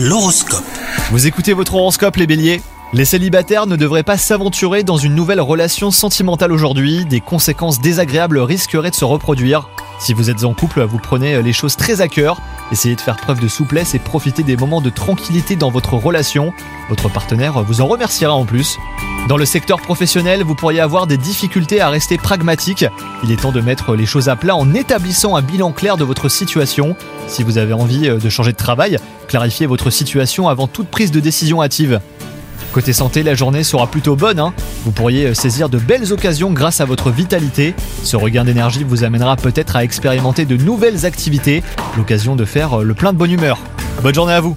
L'horoscope. Vous écoutez votre horoscope les béliers? Les célibataires ne devraient pas s'aventurer dans une nouvelle relation sentimentale aujourd'hui, des conséquences désagréables risqueraient de se reproduire. Si vous êtes en couple, vous prenez les choses très à cœur, essayez de faire preuve de souplesse et profitez des moments de tranquillité dans votre relation. Votre partenaire vous en remerciera en plus. Dans le secteur professionnel, vous pourriez avoir des difficultés à rester pragmatique. Il est temps de mettre les choses à plat en établissant un bilan clair de votre situation. Si vous avez envie de changer de travail, clarifiez votre situation avant toute prise de décision hâtive. Côté santé, la journée sera plutôt bonne. hein. vous pourriez saisir de belles occasions grâce à votre vitalité. Ce regain d'énergie vous amènera peut-être à expérimenter de nouvelles activités, l'occasion de faire le plein de bonne humeur. Bonne journée à vous